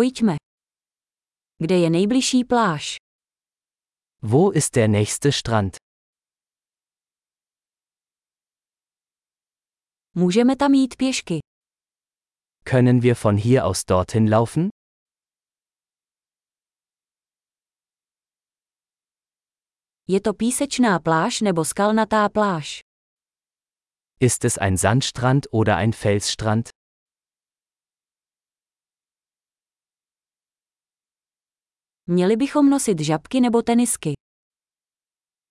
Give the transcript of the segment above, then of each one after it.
Pojďme. Kde je nejbližší pláž? Wo ist der nächste Strand? Můžeme tam jít pěšky. Können wir von hier aus dorthin laufen? Je to písečná pláž nebo skalnatá pláž? Ist es ein Sandstrand oder ein Felsstrand? Měli bychom nosit žabky nebo tenisky.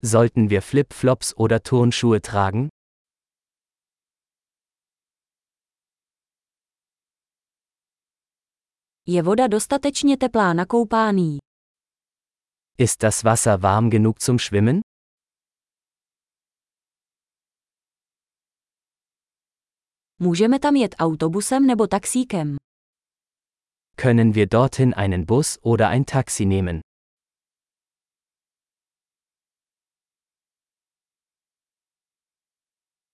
Sollten wir Flip-Flops oder Turnschuhe tragen? Je voda dostatečně teplá na koupání? Ist das Wasser warm genug zum Schwimmen? Můžeme tam jet autobusem nebo taxíkem. Können wir dorthin einen Bus oder ein Taxi nehmen?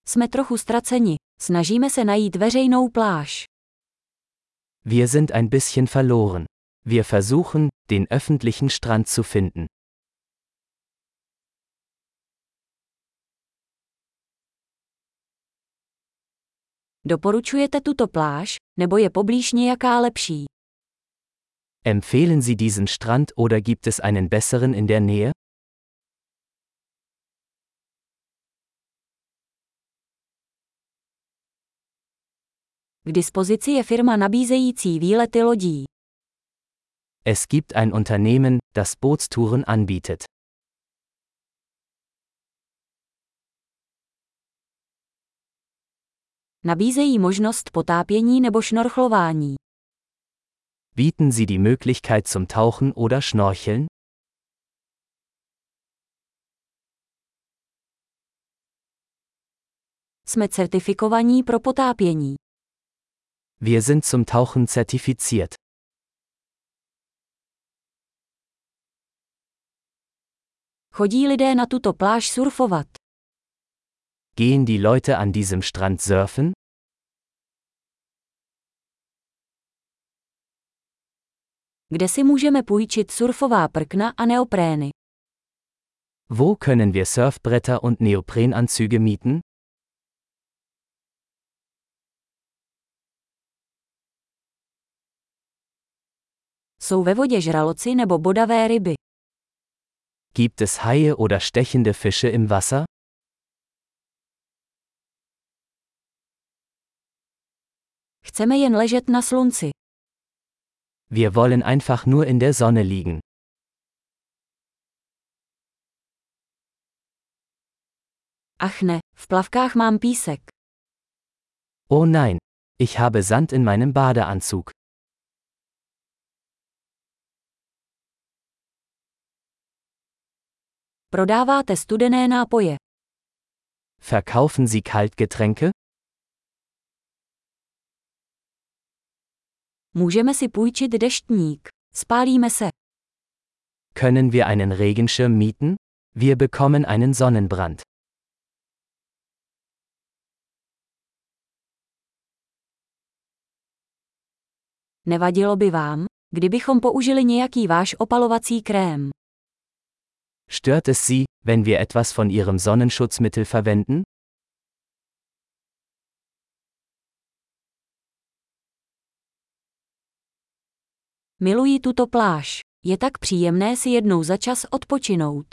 Jsme trochu ztraceni. Snažíme se najít veřejnou pláž. Wir sind ein bisschen verloren. Wir versuchen, den öffentlichen Strand zu finden. Doporučujete tuto pláž, nebo je poblíž nějaká lepší? Empfehlen Sie diesen Strand oder gibt es einen besseren in der Nähe? K dispozici je firma nabízející výlety lodí. Es gibt ein Unternehmen, das Bootstouren anbietet. Nabízejí možnost potápění nebo šnorchlování. Bieten Sie die Möglichkeit zum Tauchen oder Schnorcheln? Jsme certifikovaní pro potápění. Wir sind zum Tauchen zertifiziert. Chodí lidé na tuto pláž surfovat. Gehen die Leute an diesem Strand surfen? Kde si můžeme půjčit surfová prkna a neoprény? Wo können wir Surfbretter und Neoprenanzüge mieten? Jsou ve vodě žraloci nebo bodavé ryby? Gibt es Haie oder stechende Fische im Wasser? Chceme jen ležet na slunci. Wir wollen einfach nur in der Sonne liegen. Ach ne, v plavkách mám písek. Oh nein, ich habe Sand in meinem Badeanzug. Prodáváte studené nápoje. Verkaufen Sie Kaltgetränke? Můžeme si půjčit deštník. Spálíme se. Können wir einen Regenschirm mieten? Wir bekommen einen Sonnenbrand. Nevadilo by vám, kdybychom použili nějaký váš opalovací krém. Stört es Sie, wenn wir etwas von Ihrem Sonnenschutzmittel verwenden? Miluji tuto pláž. Je tak příjemné si jednou za čas odpočinout.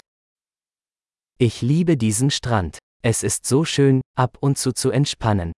Ich liebe diesen Strand. Es ist so schön, ab und zu zu entspannen.